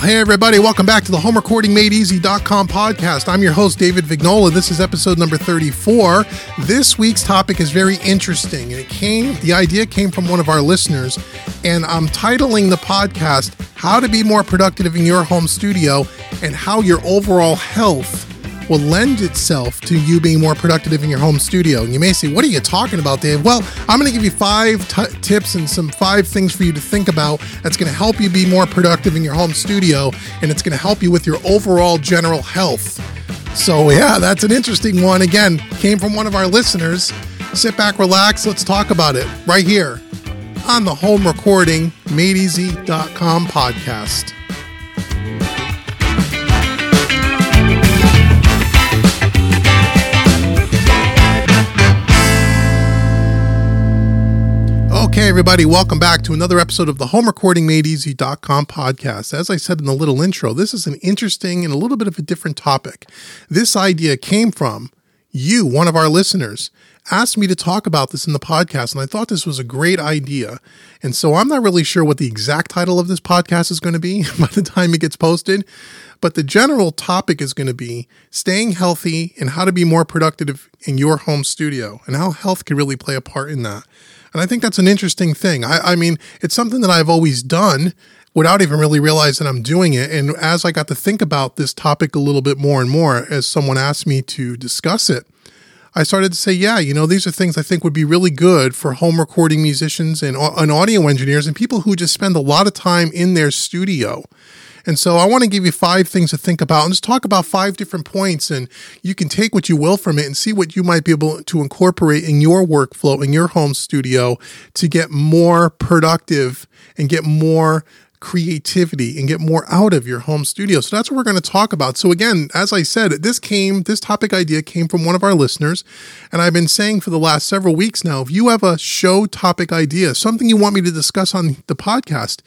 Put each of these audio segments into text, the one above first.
Hey, everybody. Welcome back to the Home Recording Made Easy.com podcast. I'm your host, David Vignola. This is episode number 34. This week's topic is very interesting, and it came, the idea came from one of our listeners, and I'm titling the podcast, How to Be More Productive in Your Home Studio and How Your Overall Health will lend itself to you being more productive in your home studio. And you may say, What are you talking about, Dave? Well, I'm going to give you five t- tips and some five things for you to think about that's going to help you be more productive in your home studio, and it's going to help you with your overall general health. So, yeah, that's an interesting one. Again, came from one of our listeners. Sit back, relax, let's talk about it right here on the home recording madeeasy.com podcast. Okay, everybody, welcome back to another episode of the Home Recording Made Easy.com podcast. As I said in the little intro, this is an interesting and a little bit of a different topic. This idea came from you, one of our listeners, asked me to talk about this in the podcast, and I thought this was a great idea. And so I'm not really sure what the exact title of this podcast is going to be by the time it gets posted, but the general topic is going to be staying healthy and how to be more productive in your home studio and how health can really play a part in that. And I think that's an interesting thing. I, I mean, it's something that I've always done without even really realizing I'm doing it. And as I got to think about this topic a little bit more and more, as someone asked me to discuss it, I started to say, yeah, you know, these are things I think would be really good for home recording musicians and, uh, and audio engineers and people who just spend a lot of time in their studio. And so I want to give you five things to think about and just talk about five different points. And you can take what you will from it and see what you might be able to incorporate in your workflow, in your home studio to get more productive and get more creativity and get more out of your home studio. So that's what we're going to talk about. So again, as I said, this came, this topic idea came from one of our listeners. And I've been saying for the last several weeks now, if you have a show topic idea, something you want me to discuss on the podcast,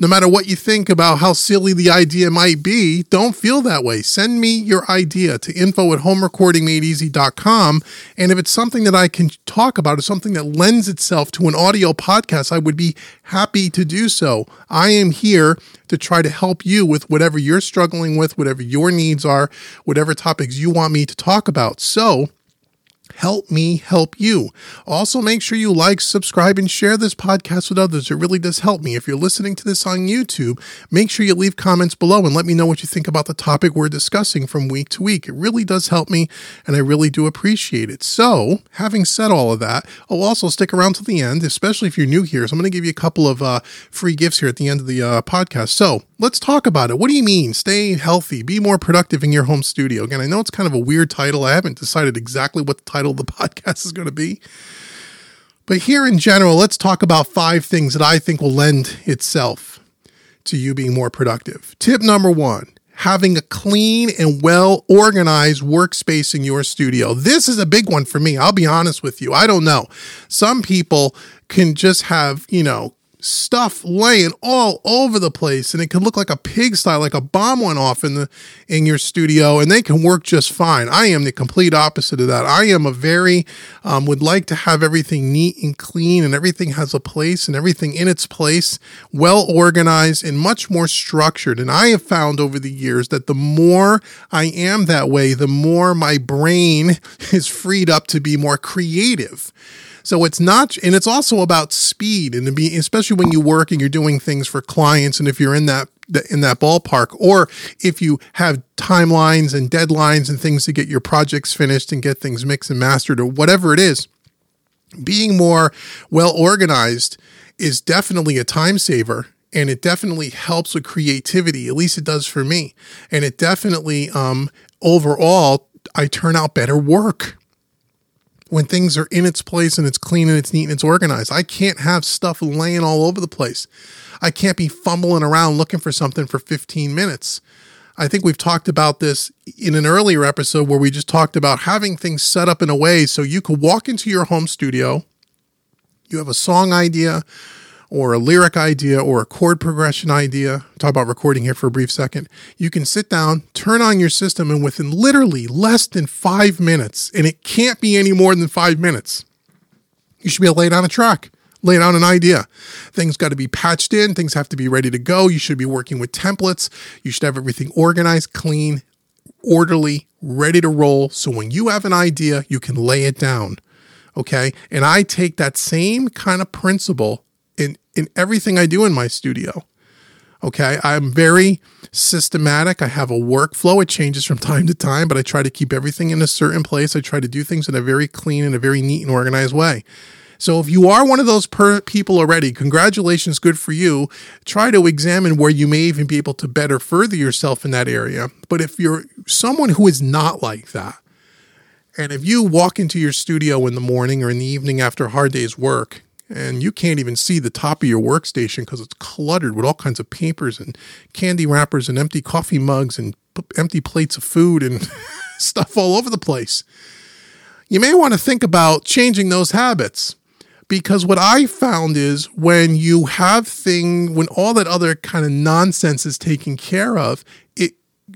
no matter what you think about how silly the idea might be, don't feel that way. Send me your idea to info at homerecordingmadeeasy.com. And if it's something that I can talk about, or something that lends itself to an audio podcast, I would be happy to do so. I am here to try to help you with whatever you're struggling with, whatever your needs are, whatever topics you want me to talk about. So, help me help you. Also, make sure you like, subscribe, and share this podcast with others. It really does help me. If you're listening to this on YouTube, make sure you leave comments below and let me know what you think about the topic we're discussing from week to week. It really does help me, and I really do appreciate it. So, having said all of that, I'll also stick around to the end, especially if you're new here. So, I'm going to give you a couple of uh, free gifts here at the end of the uh, podcast. So, let's talk about it. What do you mean? Stay healthy, be more productive in your home studio. Again, I know it's kind of a weird title. I haven't decided exactly what the title of the podcast is going to be. But here in general, let's talk about five things that I think will lend itself to you being more productive. Tip number one having a clean and well organized workspace in your studio. This is a big one for me. I'll be honest with you. I don't know. Some people can just have, you know, stuff laying all over the place and it can look like a pigsty like a bomb went off in the in your studio and they can work just fine. I am the complete opposite of that. I am a very um, would like to have everything neat and clean and everything has a place and everything in its place well organized and much more structured. And i have found over the years that the more i am that way the more my brain is freed up to be more creative. So it's not, and it's also about speed and to be, especially when you work and you're doing things for clients. And if you're in that, in that ballpark, or if you have timelines and deadlines and things to get your projects finished and get things mixed and mastered or whatever it is, being more well organized is definitely a time saver and it definitely helps with creativity at least it does for me and it definitely um overall i turn out better work when things are in its place and it's clean and it's neat and it's organized. I can't have stuff laying all over the place. I can't be fumbling around looking for something for 15 minutes. I think we've talked about this in an earlier episode where we just talked about having things set up in a way so you could walk into your home studio, you have a song idea, or a lyric idea or a chord progression idea, talk about recording here for a brief second, you can sit down, turn on your system, and within literally less than five minutes, and it can't be any more than five minutes, you should be able to lay down a track, lay down an idea. Things got to be patched in, things have to be ready to go. You should be working with templates. You should have everything organized, clean, orderly, ready to roll. So when you have an idea, you can lay it down. Okay. And I take that same kind of principle in, in everything I do in my studio. Okay. I'm very systematic. I have a workflow. It changes from time to time, but I try to keep everything in a certain place. I try to do things in a very clean and a very neat and organized way. So if you are one of those per- people already, congratulations, good for you. Try to examine where you may even be able to better further yourself in that area. But if you're someone who is not like that, and if you walk into your studio in the morning or in the evening after a hard day's work, and you can't even see the top of your workstation because it's cluttered with all kinds of papers and candy wrappers and empty coffee mugs and empty plates of food and stuff all over the place. You may want to think about changing those habits because what I found is when you have thing when all that other kind of nonsense is taken care of, it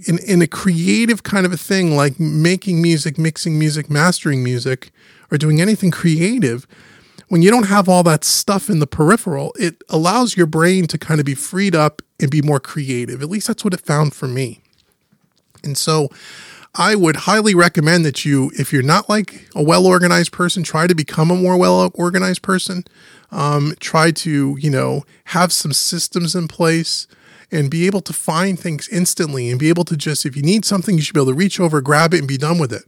in in a creative kind of a thing like making music, mixing music, mastering music, or doing anything creative, when you don't have all that stuff in the peripheral, it allows your brain to kind of be freed up and be more creative. At least that's what it found for me. And so I would highly recommend that you, if you're not like a well organized person, try to become a more well organized person. Um, try to, you know, have some systems in place and be able to find things instantly and be able to just, if you need something, you should be able to reach over, grab it, and be done with it.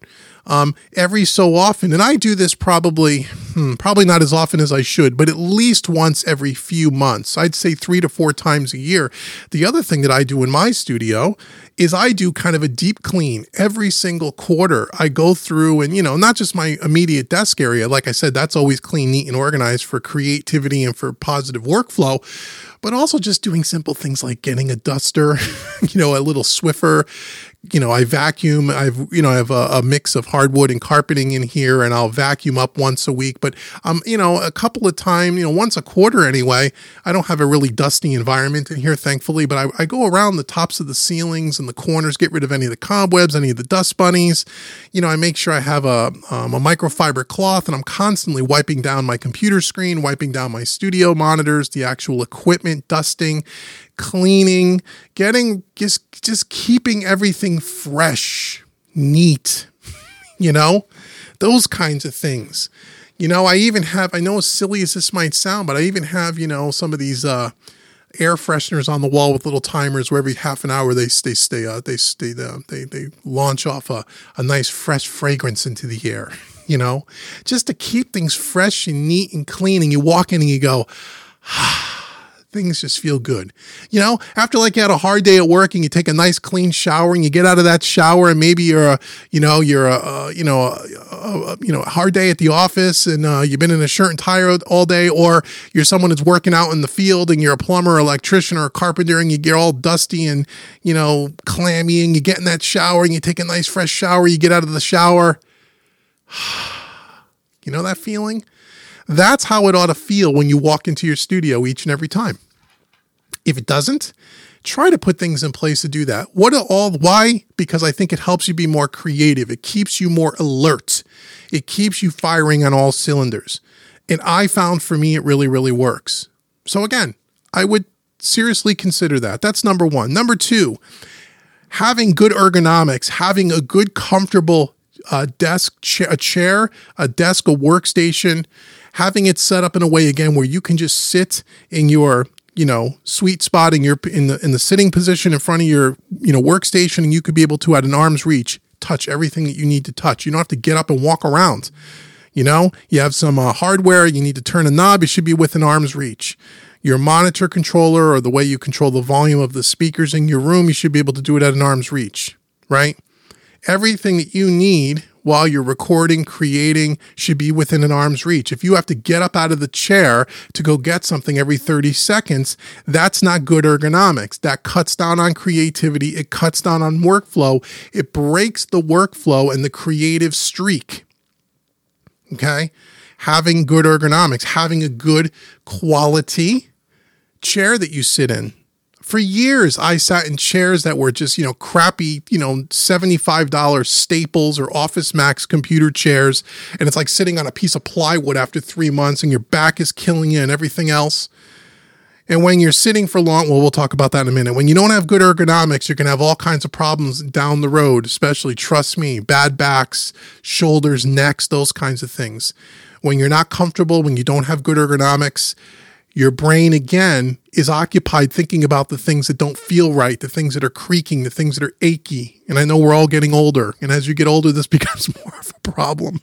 Um, every so often, and I do this probably, hmm, probably not as often as I should, but at least once every few months. I'd say three to four times a year. The other thing that I do in my studio is I do kind of a deep clean every single quarter. I go through and, you know, not just my immediate desk area. Like I said, that's always clean, neat, and organized for creativity and for positive workflow but also just doing simple things like getting a duster, you know, a little Swiffer, you know, I vacuum. I've, you know, I have a, a, mix of hardwood and carpeting in here, and I'll vacuum up once a week. But, um, you know, a couple of times, you know, once a quarter anyway. I don't have a really dusty environment in here, thankfully. But I, I go around the tops of the ceilings and the corners, get rid of any of the cobwebs, any of the dust bunnies. You know, I make sure I have a um, a microfiber cloth, and I'm constantly wiping down my computer screen, wiping down my studio monitors, the actual equipment, dusting, cleaning, getting just just keeping everything fresh, neat, you know? Those kinds of things. You know, I even have I know as silly as this might sound, but I even have, you know, some of these uh air fresheners on the wall with little timers where every half an hour they stay stay uh, they stay uh, they they launch off a, a nice fresh fragrance into the air you know just to keep things fresh and neat and clean and you walk in and you go ah, things just feel good. You know, after like you had a hard day at work and you take a nice clean shower and you get out of that shower and maybe you're a, you know, you're a, you know, a, a, you know, hard day at the office and uh, you've been in a shirt and tie all day, or you're someone that's working out in the field and you're a plumber, or electrician, or a carpenter and you get all dusty and you know clammy and you get in that shower and you take a nice fresh shower. You get out of the shower. you know that feeling? That's how it ought to feel when you walk into your studio each and every time. If it doesn't, try to put things in place to do that. What all why? Because I think it helps you be more creative. It keeps you more alert. It keeps you firing on all cylinders. And I found for me it really really works. So again, I would seriously consider that. That's number 1. Number 2, having good ergonomics, having a good comfortable uh, desk, cha- a chair, a desk, a workstation, having it set up in a way again where you can just sit in your you know sweet spot in your in the in the sitting position in front of your you know workstation and you could be able to at an arm's reach touch everything that you need to touch. You don't have to get up and walk around. You know you have some uh, hardware you need to turn a knob it should be within arm's reach. Your monitor controller or the way you control the volume of the speakers in your room you should be able to do it at an arm's reach right? Everything that you need while you're recording, creating should be within an arm's reach. If you have to get up out of the chair to go get something every 30 seconds, that's not good ergonomics. That cuts down on creativity. It cuts down on workflow. It breaks the workflow and the creative streak. Okay. Having good ergonomics, having a good quality chair that you sit in For years, I sat in chairs that were just, you know, crappy, you know, $75 staples or Office Max computer chairs. And it's like sitting on a piece of plywood after three months and your back is killing you and everything else. And when you're sitting for long, well, we'll talk about that in a minute. When you don't have good ergonomics, you're going to have all kinds of problems down the road, especially, trust me, bad backs, shoulders, necks, those kinds of things. When you're not comfortable, when you don't have good ergonomics, your brain again is occupied thinking about the things that don't feel right, the things that are creaking, the things that are achy. And I know we're all getting older. And as you get older, this becomes more of a problem.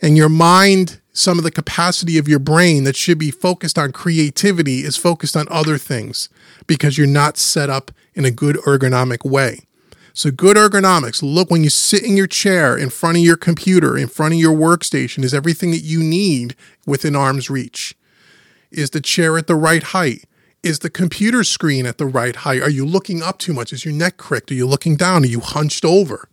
And your mind some of the capacity of your brain that should be focused on creativity is focused on other things because you're not set up in a good ergonomic way. So, good ergonomics look when you sit in your chair in front of your computer, in front of your workstation, is everything that you need within arm's reach. Is the chair at the right height? Is the computer screen at the right height? Are you looking up too much? Is your neck cricked? Are you looking down? Are you hunched over?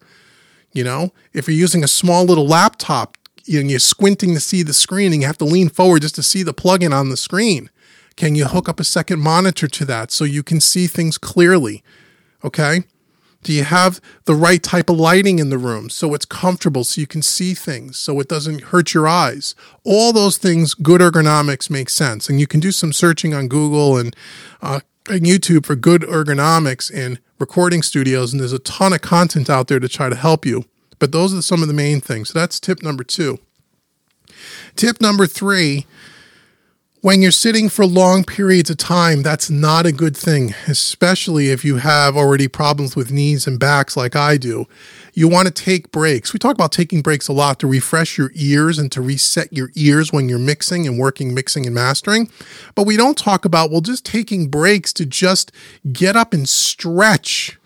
You know, if you're using a small little laptop, and you're squinting to see the screen and you have to lean forward just to see the plugin on the screen. Can you hook up a second monitor to that so you can see things clearly? Okay. Do you have the right type of lighting in the room so it's comfortable so you can see things so it doesn't hurt your eyes? All those things, good ergonomics make sense. And you can do some searching on Google and, uh, and YouTube for good ergonomics in recording studios. And there's a ton of content out there to try to help you. But those are some of the main things. So that's tip number two. Tip number three when you're sitting for long periods of time, that's not a good thing, especially if you have already problems with knees and backs like I do. You want to take breaks. We talk about taking breaks a lot to refresh your ears and to reset your ears when you're mixing and working, mixing and mastering. But we don't talk about, well, just taking breaks to just get up and stretch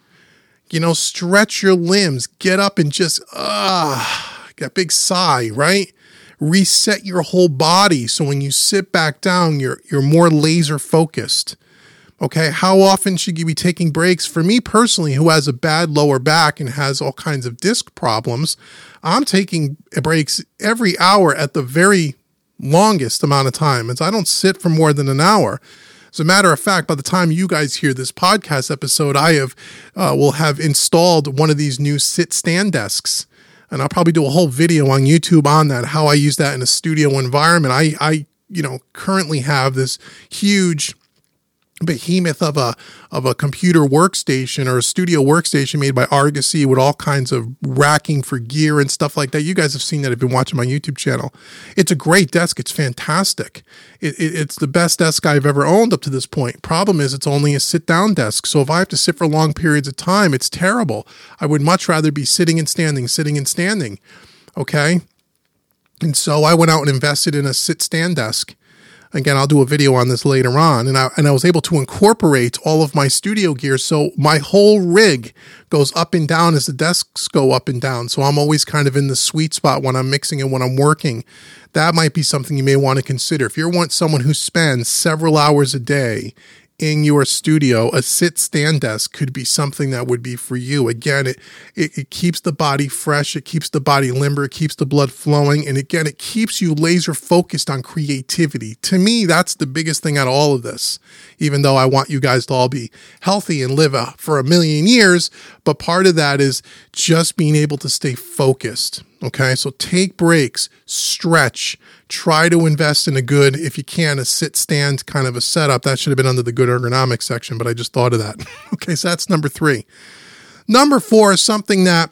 you know, stretch your limbs, get up and just, ah, that big sigh, right? Reset your whole body so when you sit back down, you're you're more laser focused. Okay, how often should you be taking breaks? For me personally, who has a bad lower back and has all kinds of disc problems, I'm taking breaks every hour at the very longest amount of time. And I don't sit for more than an hour. As a matter of fact, by the time you guys hear this podcast episode, I have uh, will have installed one of these new sit stand desks, and I'll probably do a whole video on YouTube on that. How I use that in a studio environment. I I you know currently have this huge behemoth of a of a computer workstation or a studio workstation made by Argosy with all kinds of racking for gear and stuff like that. You guys have seen that. Have been watching my YouTube channel. It's a great desk. It's fantastic. It, it, it's the best desk I've ever owned up to this point. Problem is, it's only a sit down desk. So if I have to sit for long periods of time, it's terrible. I would much rather be sitting and standing, sitting and standing. Okay. And so I went out and invested in a sit stand desk Again, I'll do a video on this later on. And I, and I was able to incorporate all of my studio gear. So my whole rig goes up and down as the desks go up and down. So I'm always kind of in the sweet spot when I'm mixing and when I'm working. That might be something you may want to consider. If you're want someone who spends several hours a day in your studio, a sit stand desk could be something that would be for you. Again, it, it, it, keeps the body fresh, it keeps the body limber, it keeps the blood flowing, and again, it keeps you laser focused on creativity. To me, that's the biggest thing out of all of this, even though I want you guys to all be healthy and live uh, for a million years. But part of that is just being able to stay focused. Okay, so take breaks, stretch, try to invest in a good, if you can, a sit stand kind of a setup. That should have been under the good ergonomics section, but I just thought of that. okay, so that's number three. Number four is something that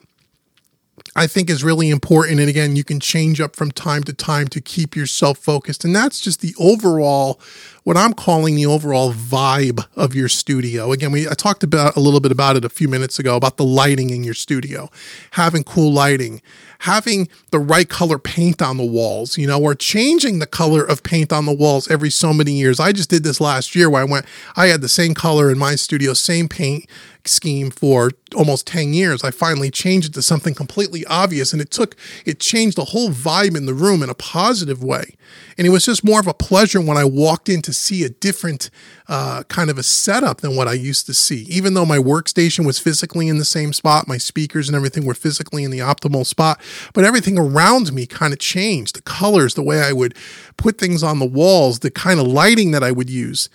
I think is really important. And again, you can change up from time to time to keep yourself focused. And that's just the overall, what I'm calling the overall vibe of your studio. Again, we I talked about a little bit about it a few minutes ago about the lighting in your studio, having cool lighting, having the right color paint on the walls, you know, or changing the color of paint on the walls every so many years. I just did this last year where I went, I had the same color in my studio, same paint scheme for almost 10 years. I finally changed it to something completely obvious and it took, it changed the whole vibe in the room in a positive way. And it was just more of a pleasure when I walked in to see a different uh, kind of a setup than what I used to see. Even though my workstation was physically in the same spot, my speakers and everything were physically in the optimal spot, but everything around me kind of changed. The colors, the way I would put things on the walls, the kind of lighting that I would use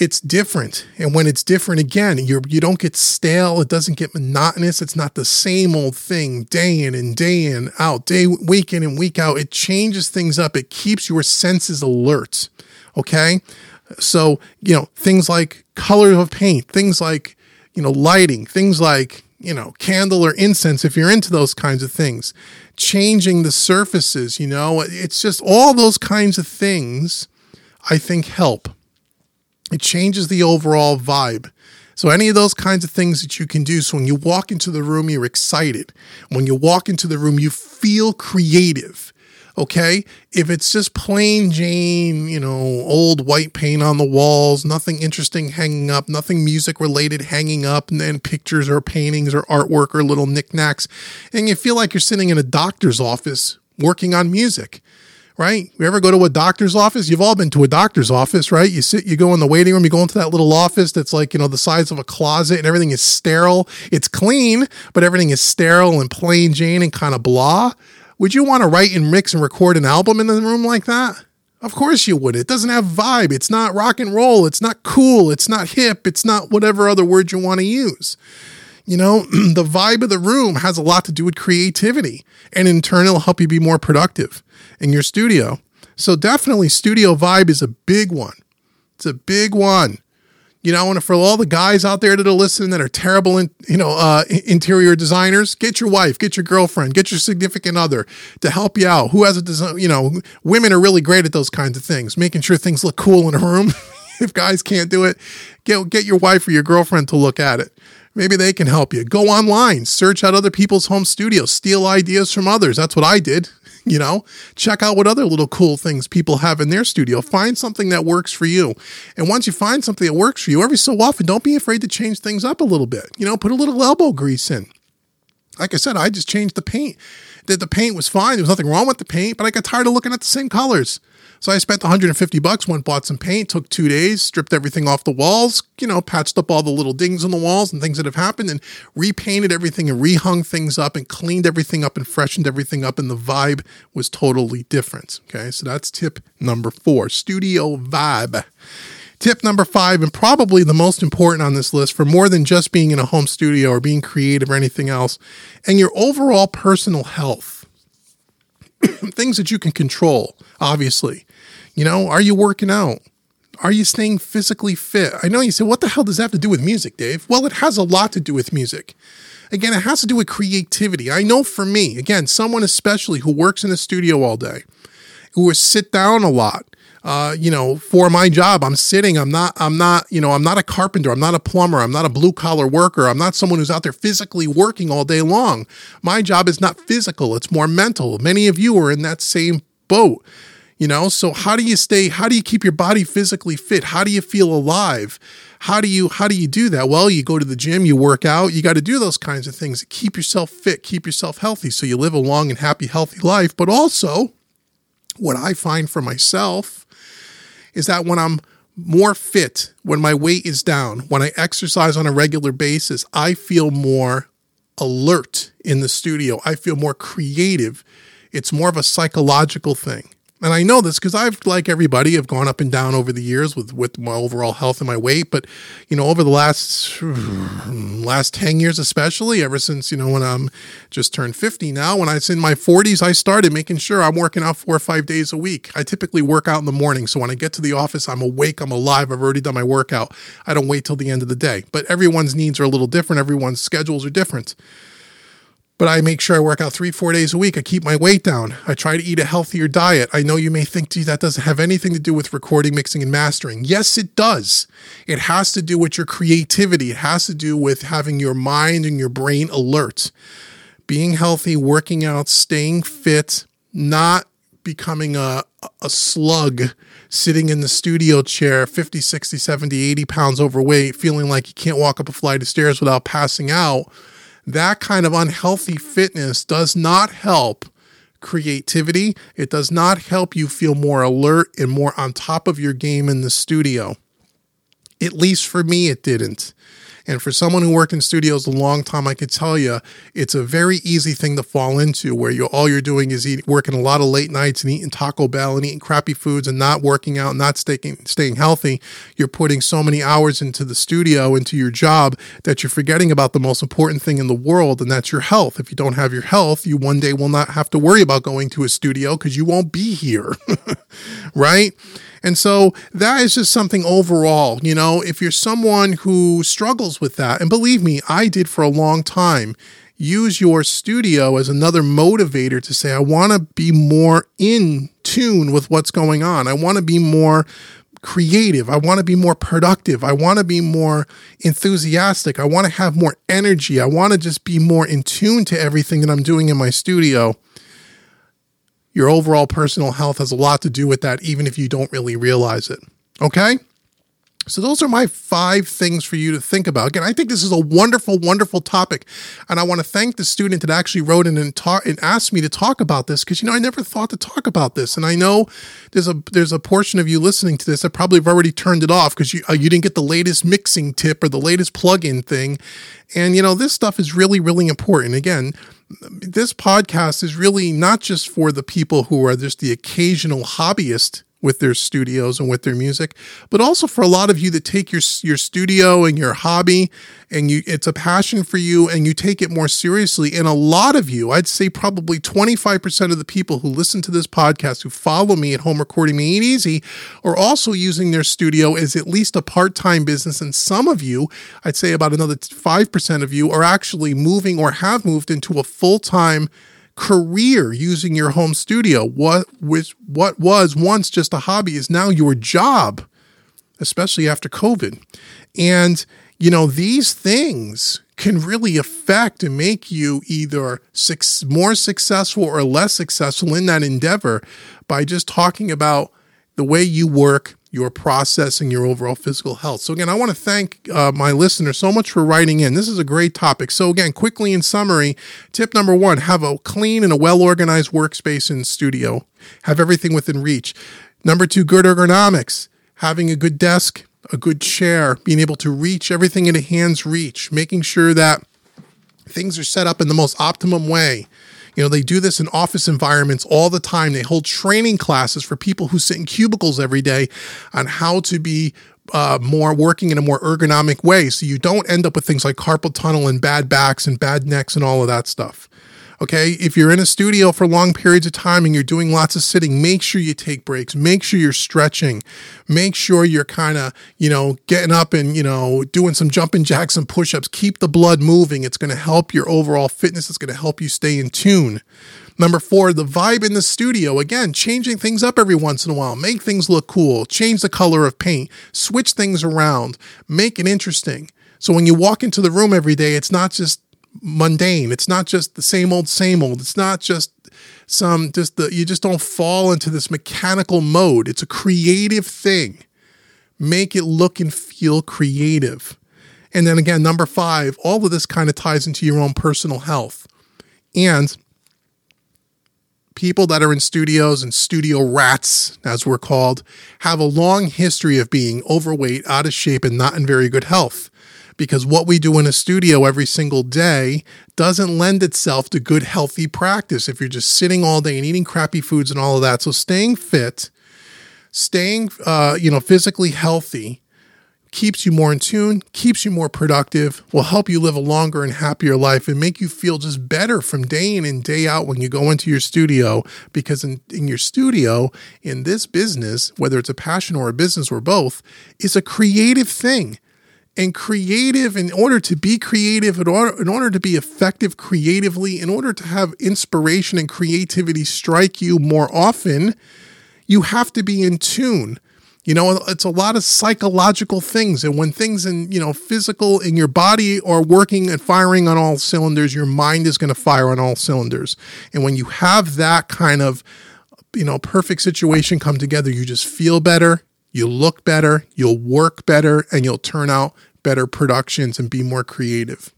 it's different. And when it's different again, you're you don't get stale, it doesn't get monotonous. It's not the same old thing day in and day in, out, day week in and week out. It changes things up. It keeps your senses alert. Okay? So, you know, things like color of paint, things like, you know, lighting, things like, you know, candle or incense if you're into those kinds of things. Changing the surfaces, you know, it's just all those kinds of things I think help it changes the overall vibe. So, any of those kinds of things that you can do. So, when you walk into the room, you're excited. When you walk into the room, you feel creative. Okay. If it's just plain Jane, you know, old white paint on the walls, nothing interesting hanging up, nothing music related hanging up, and then pictures or paintings or artwork or little knickknacks, and you feel like you're sitting in a doctor's office working on music right? You ever go to a doctor's office? You've all been to a doctor's office, right? You sit, you go in the waiting room, you go into that little office that's like, you know, the size of a closet and everything is sterile. It's clean, but everything is sterile and plain Jane and kind of blah. Would you want to write and mix and record an album in a room like that? Of course you would. It doesn't have vibe. It's not rock and roll. It's not cool. It's not hip. It's not whatever other word you want to use. You know, the vibe of the room has a lot to do with creativity, and in turn, it'll help you be more productive in your studio. So definitely studio vibe is a big one. It's a big one. You know, and for all the guys out there that are listening that are terrible, in, you know, uh, interior designers, get your wife, get your girlfriend, get your significant other to help you out. Who has a design? You know, women are really great at those kinds of things, making sure things look cool in a room. if guys can't do it, get get your wife or your girlfriend to look at it. Maybe they can help you. Go online, search out other people's home studios, steal ideas from others. That's what I did you know? Check out what other little cool things people have in their studio. Find something that works for you. And once you find something that works for you every so often don't be afraid to change things up a little bit. You know put a little elbow grease in. Like i said i just changed the paint that the paint was fine there was nothing wrong with the paint but i got tired of looking at the same colors so I spent 150 bucks, went bought some paint, took two days, stripped everything off the walls, you know, patched up all the little dings on the walls and things that have happened and repainted everything and rehung things up and cleaned everything up and freshened everything up. And the vibe was totally different. Okay. So that's tip number four studio vibe. Tip number five, and probably the most important on this list for more than just being in a home studio or being creative or anything else, and your overall personal health. things that you can control, obviously. You know, are you working out? Are you staying physically fit? I know you say, what the hell does that have to do with music, Dave? Well, it has a lot to do with music. Again, it has to do with creativity. I know for me, again, someone especially who works in a studio all day, who is sit down a lot, uh, you know, for my job, I'm sitting. I'm not. I'm not. You know, I'm not a carpenter. I'm not a plumber. I'm not a blue collar worker. I'm not someone who's out there physically working all day long. My job is not physical. It's more mental. Many of you are in that same boat you know so how do you stay how do you keep your body physically fit how do you feel alive how do you how do you do that well you go to the gym you work out you got to do those kinds of things keep yourself fit keep yourself healthy so you live a long and happy healthy life but also what i find for myself is that when i'm more fit when my weight is down when i exercise on a regular basis i feel more alert in the studio. I feel more creative. It's more of a psychological thing and I know this because I've, like everybody, have gone up and down over the years with with my overall health and my weight. But you know, over the last last ten years, especially ever since you know when I'm just turned fifty now, when I was in my forties, I started making sure I'm working out four or five days a week. I typically work out in the morning, so when I get to the office, I'm awake, I'm alive, I've already done my workout. I don't wait till the end of the day. But everyone's needs are a little different. Everyone's schedules are different but I make sure I work out three, four days a week. I keep my weight down. I try to eat a healthier diet. I know you may think, gee, that doesn't have anything to do with recording, mixing, and mastering. Yes, it does. It has to do with your creativity, it has to do with having your mind and your brain alert. Being healthy, working out, staying fit, not becoming a, a slug sitting in the studio chair 50 60 70 80 pounds overweight feeling like you can't walk up a flight of stairs without passing out that kind of unhealthy fitness does not help creativity. It does not help you feel more alert and more on top of your game in the studio. At least for me, it didn't. And for someone who worked in studios a long time, I could tell you it's a very easy thing to fall into where you all you're doing is working a lot of late nights and eating Taco Bell and eating crappy foods and not working out, not staying staying healthy. You're putting so many hours into the studio, into your job that you're forgetting about the most important thing in the world, and that's your health. If you don't have your health, you one day will not have to worry about going to a studio because you won't be here, right? And so that is just something overall, you know, if you're someone who struggles with that, and believe me, I did for a long time, use your studio as another motivator to say, I want to be more in tune with what's going on. I want to be more creative. I want to be more productive. I want to be more enthusiastic. I want to have more energy. I want to just be more in tune to everything that I'm doing in my studio your overall personal health has a lot to do with that, even if you don't really realize it. Okay? So, those are my five things for you to think about. Again, I think this is a wonderful, wonderful topic. And I want to thank the student that actually wrote in and, ta- and asked me to talk about this because, you know, I never thought to talk about this. And I know there's a there's a portion of you listening to this that probably have already turned it off because you, uh, you didn't get the latest mixing tip or the latest plug-in thing. And, you know, this stuff is really, really important. Again, this podcast is really not just for the people who are just the occasional hobbyist with their studios and with their music, but also for a lot of you that take your your studio and your hobby and you it's a passion for you and you take it more seriously. And a lot of you, I'd say probably 25% of the people who listen to this podcast who follow me at home recording made easy are also using their studio as at least a part-time business. And some of you, I'd say about another 5% of you are actually moving or have moved into a full-time career using your home studio. What was what was once just a hobby is now your job, especially after COVID. And you know, these things can really affect and make you either more successful or less successful in that endeavor by just talking about the way you work, your process and your overall physical health. So, again, I want to thank uh, my listener so much for writing in. This is a great topic. So, again, quickly in summary, tip number one have a clean and a well organized workspace in studio, have everything within reach. Number two, good ergonomics, having a good desk, a good chair, being able to reach everything in a hand's reach, making sure that things are set up in the most optimum way. You know, they do this in office environments all the time. They hold training classes for people who sit in cubicles every day on how to be uh, more working in a more ergonomic way. So you don't end up with things like carpal tunnel and bad backs and bad necks and all of that stuff. Okay. If you're in a studio for long periods of time and you're doing lots of sitting, make sure you take breaks. Make sure you're stretching. Make sure you're kind of, you know, getting up and, you know, doing some jumping jacks and push ups. Keep the blood moving. It's going to help your overall fitness. It's going to help you stay in tune. Number four, the vibe in the studio. Again, changing things up every once in a while. Make things look cool. Change the color of paint. Switch things around. Make it interesting. So when you walk into the room every day, it's not just mundane. It's not just the same old, same old. It's not just some just the you just don't fall into this mechanical mode. It's a creative thing. Make it look and feel creative. And then again, number five, all of this kind of ties into your own personal health. And people that are in studios and studio rats, as we're called, have a long history of being overweight, out of shape, and not in very good health because what we do in a studio every single day doesn't lend itself to good, healthy practice if you're just sitting all day and eating crappy foods and all of that. So staying fit, staying, uh, you know, physically healthy keeps you more in tune, keeps you more productive, will help you live a longer and happier life and make you feel just better from day in and day out when you go into your studio. Because in, in your studio, in this business, whether it's a passion or a business or both, is a creative thing and creative in order to be creative in order, in order to be effective creatively in order to have inspiration and creativity strike you more often you have to be in tune. You know it's a lot of psychological things and when things in you know physical in your body are working and firing on all cylinders your mind is going to fire on all cylinders. And when you have that kind of you know perfect situation come together you just feel better You'll look better, you'll work better, and you'll turn out better productions and be more creative.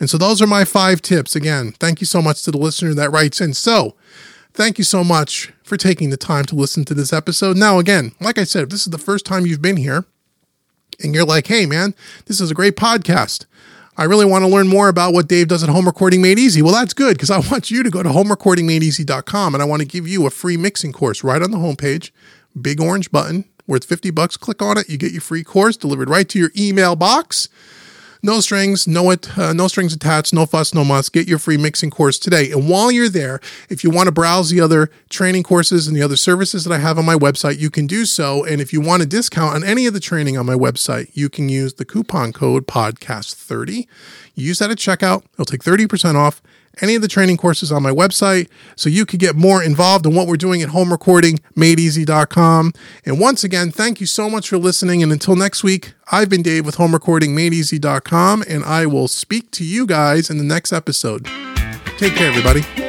And so those are my five tips. Again, thank you so much to the listener that writes in. So, thank you so much for taking the time to listen to this episode. Now, again, like I said, if this is the first time you've been here, and you're like, hey, man, this is a great podcast. I really want to learn more about what Dave does at Home Recording Made Easy. Well, that's good because I want you to go to homerecordingmadeeasy.com and I want to give you a free mixing course right on the homepage. Big orange button worth 50 bucks. Click on it. You get your free course delivered right to your email box. No strings, no it, uh, no strings attached, no fuss, no muss. Get your free mixing course today. And while you're there, if you want to browse the other training courses and the other services that I have on my website, you can do so. And if you want a discount on any of the training on my website, you can use the coupon code podcast30. use that at checkout. It'll take 30% off any of the training courses on my website so you could get more involved in what we're doing at home recording madeeasy.com. And once again, thank you so much for listening. And until next week, I've been Dave with home recording madeeasy.com and I will speak to you guys in the next episode. Take care, everybody.